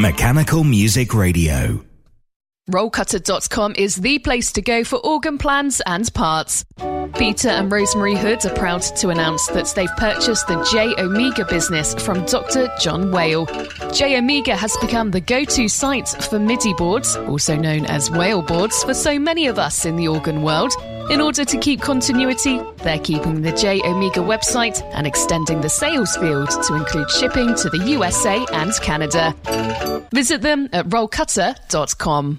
Mechanical Music Radio. Rollcutter.com is the place to go for organ plans and parts. Peter and Rosemary Hood are proud to announce that they've purchased the J Omega business from Dr. John Whale. J Omega has become the go to site for MIDI boards, also known as whale boards, for so many of us in the organ world. In order to keep continuity, they're keeping the J Omega website and extending the sales field to include shipping to the USA and Canada. Visit them at rollcutter.com.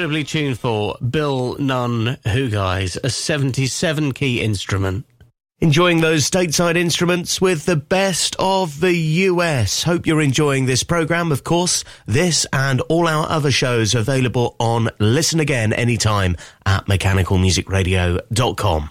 incredibly tuneful Bill Nunn Who Guys, a 77 key instrument. Enjoying those stateside instruments with the best of the US. Hope you're enjoying this program. Of course, this and all our other shows available on Listen Again anytime at mechanicalmusicradio.com.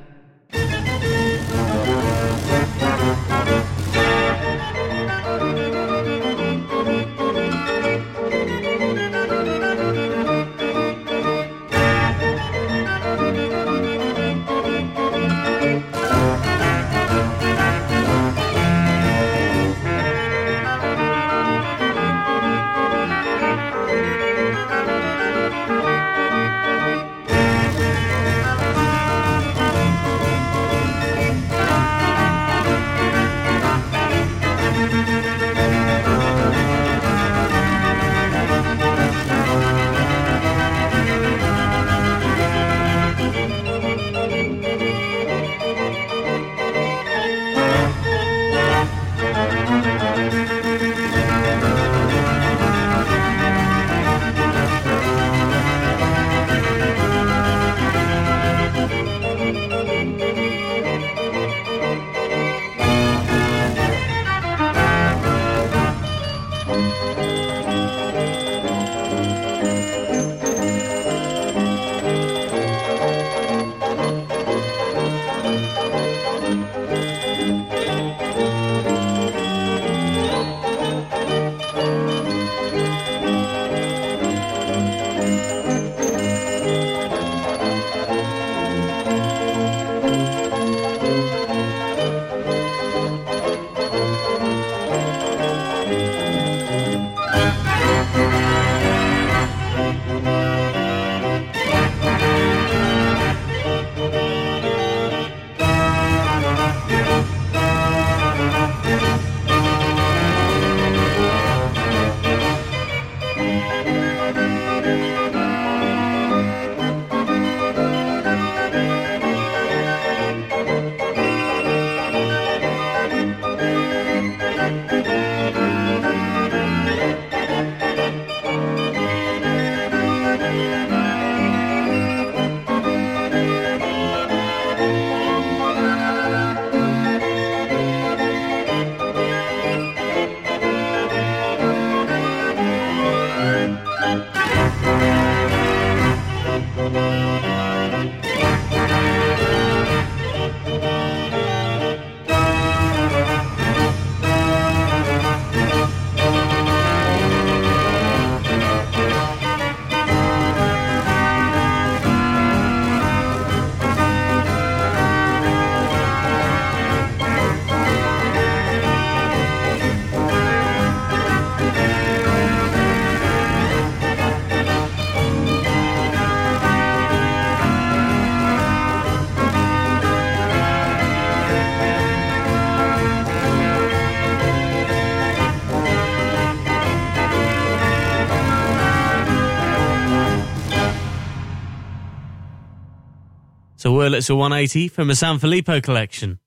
Wurlitzer 180 from a Sanfilippo collection.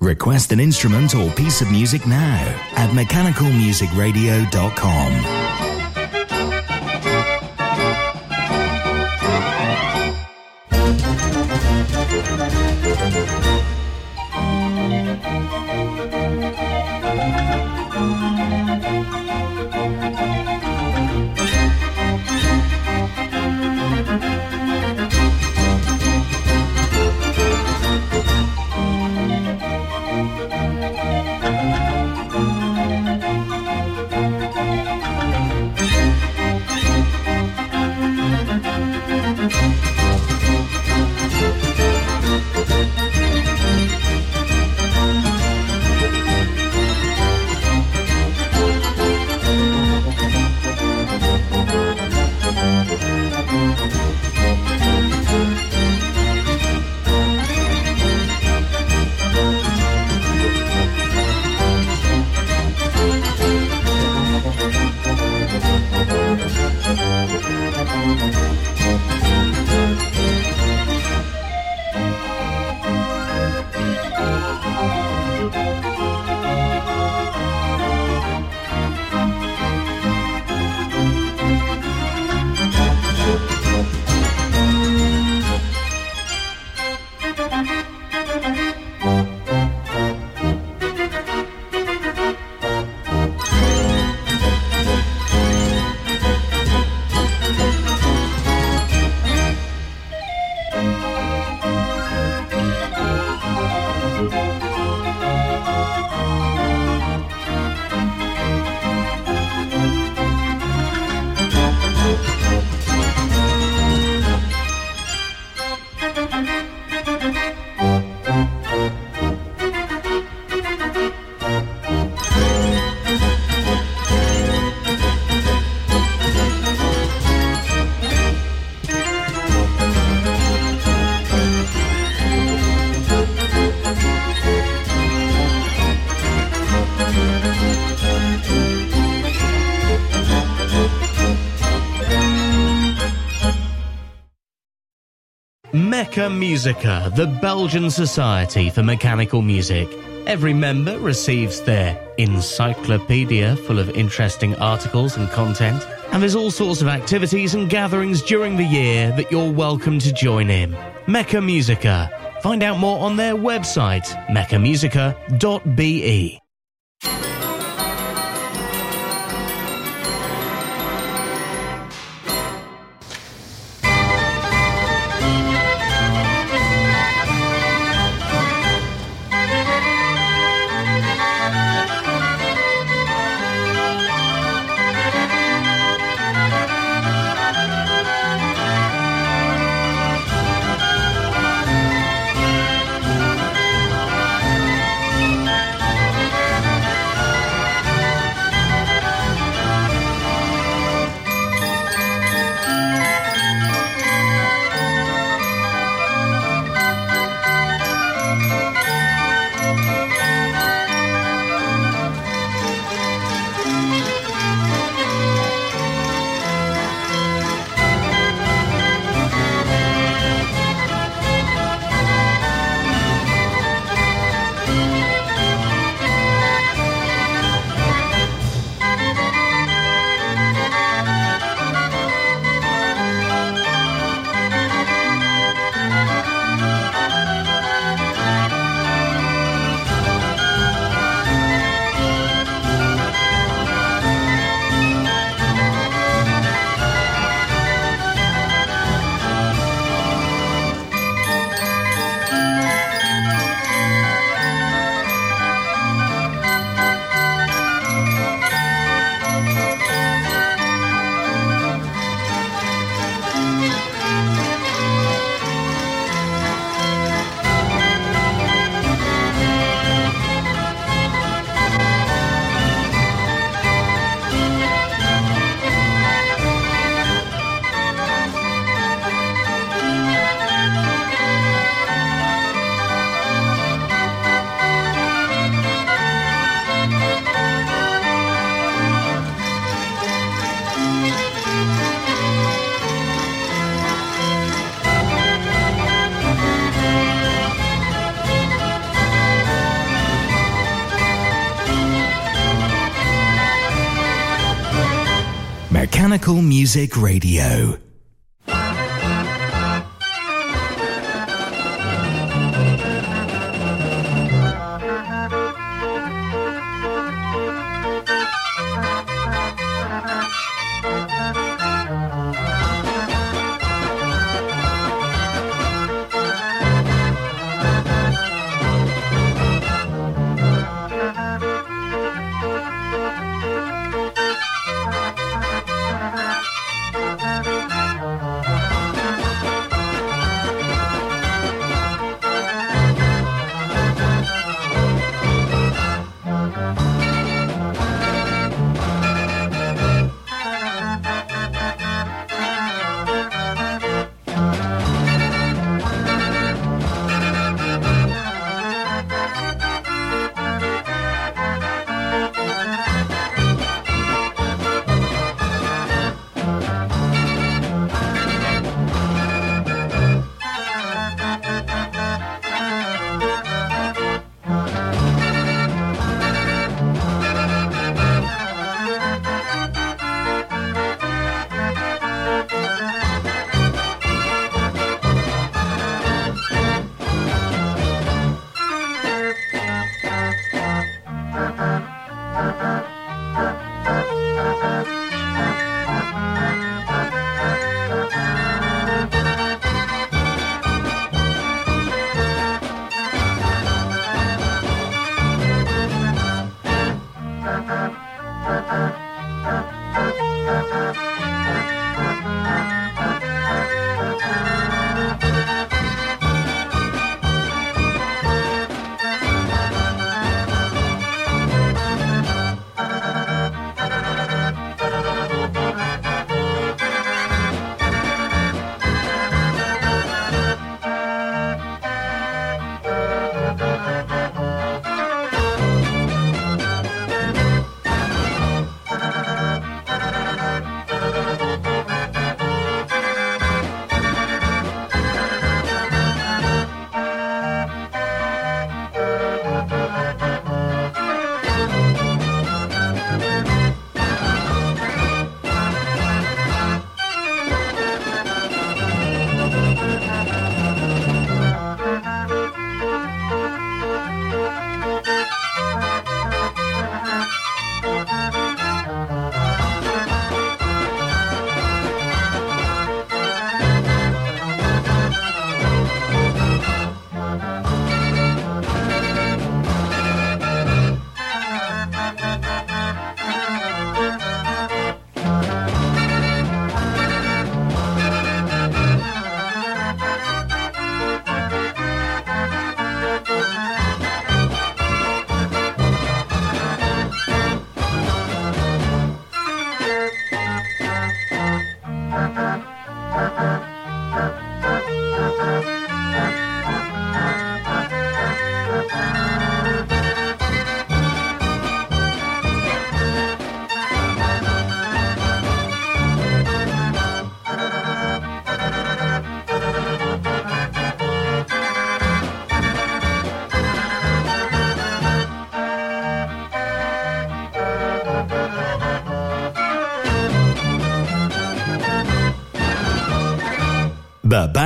Request an instrument or piece of music now at mechanicalmusicradio.com. Mecca Musica, the Belgian Society for Mechanical Music. Every member receives their encyclopedia full of interesting articles and content, and there's all sorts of activities and gatherings during the year that you're welcome to join in. Mecca Musica. Find out more on their website, meccamusica.be. Music Radio.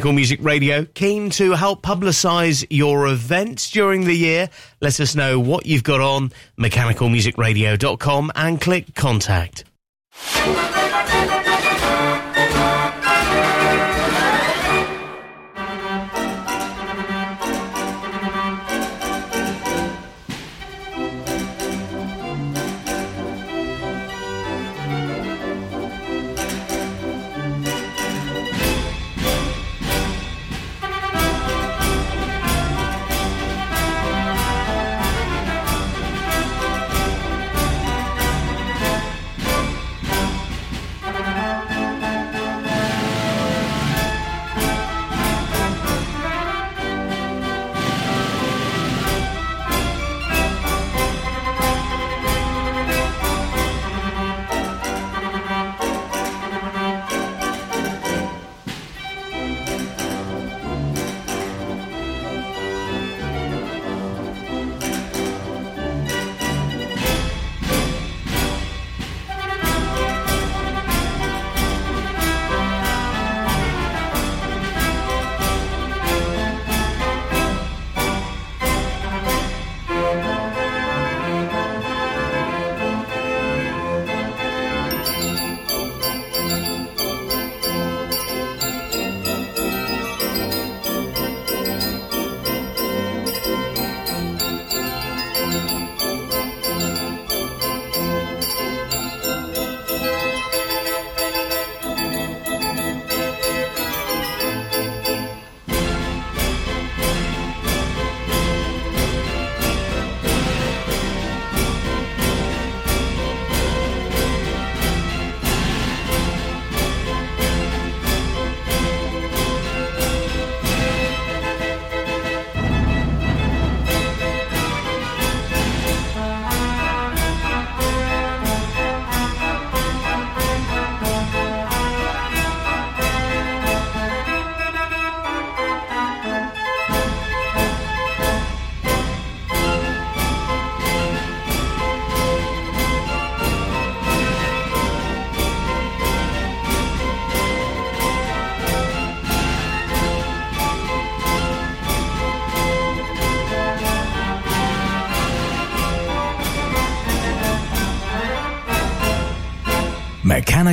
Mechanical Music Radio, keen to help publicise your events during the year. Let us know what you've got on mechanicalmusicradio.com and click contact.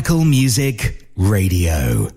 Mechanical Music Radio.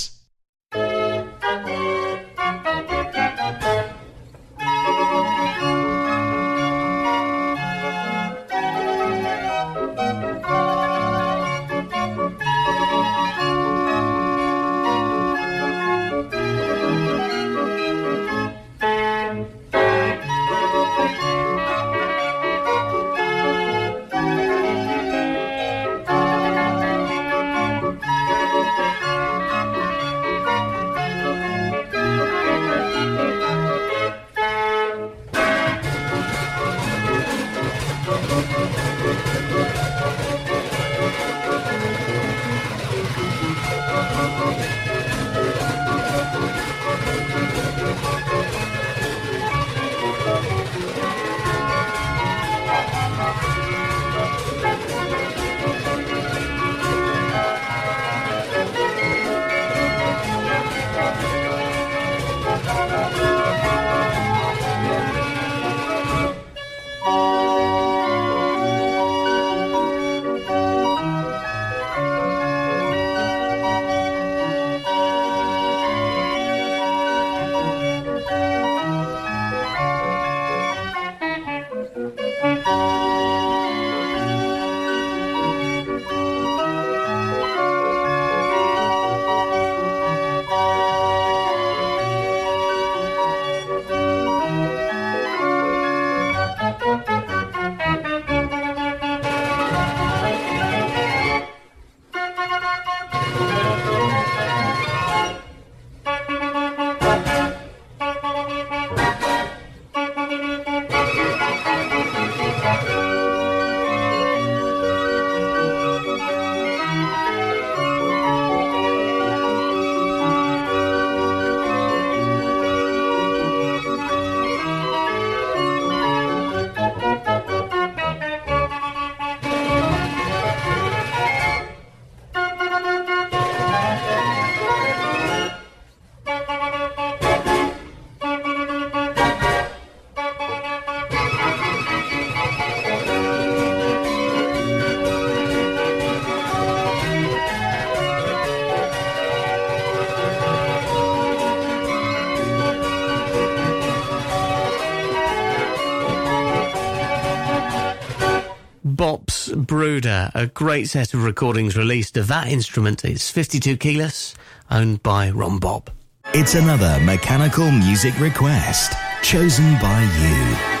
Bruder, a great set of recordings released of that instrument. It's 52 keyless, owned by Ron Bopp. It's another mechanical music request chosen by you.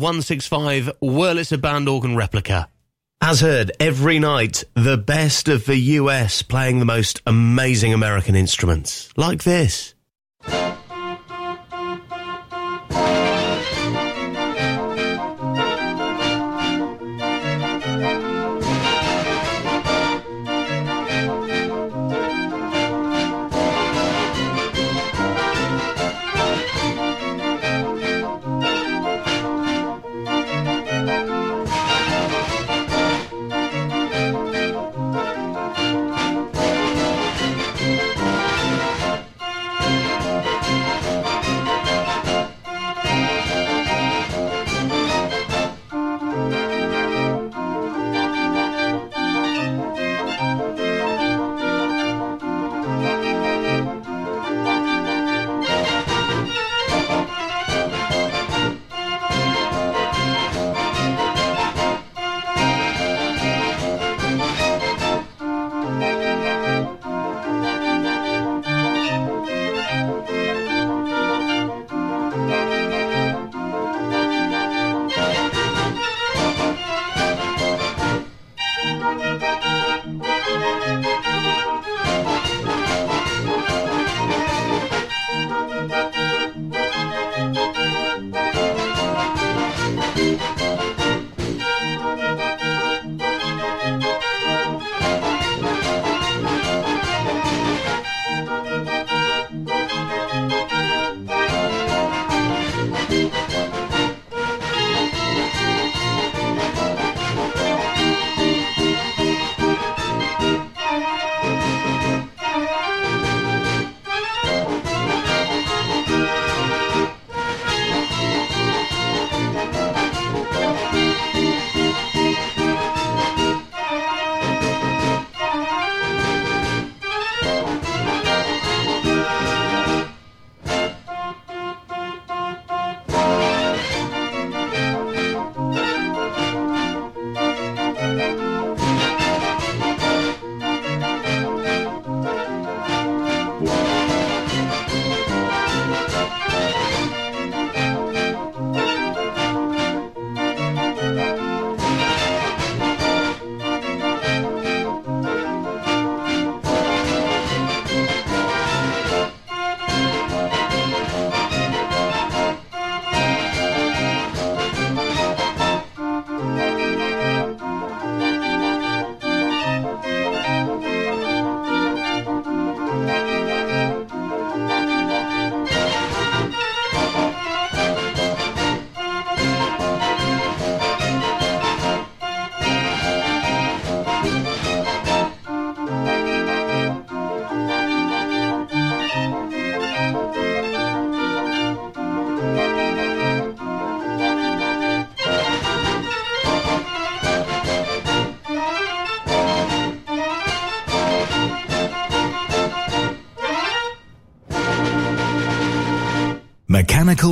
165 Wurlitzer band organ replica. As heard, every night, the best of the US playing the most amazing American instruments. Like this.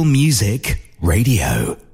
Music Radio.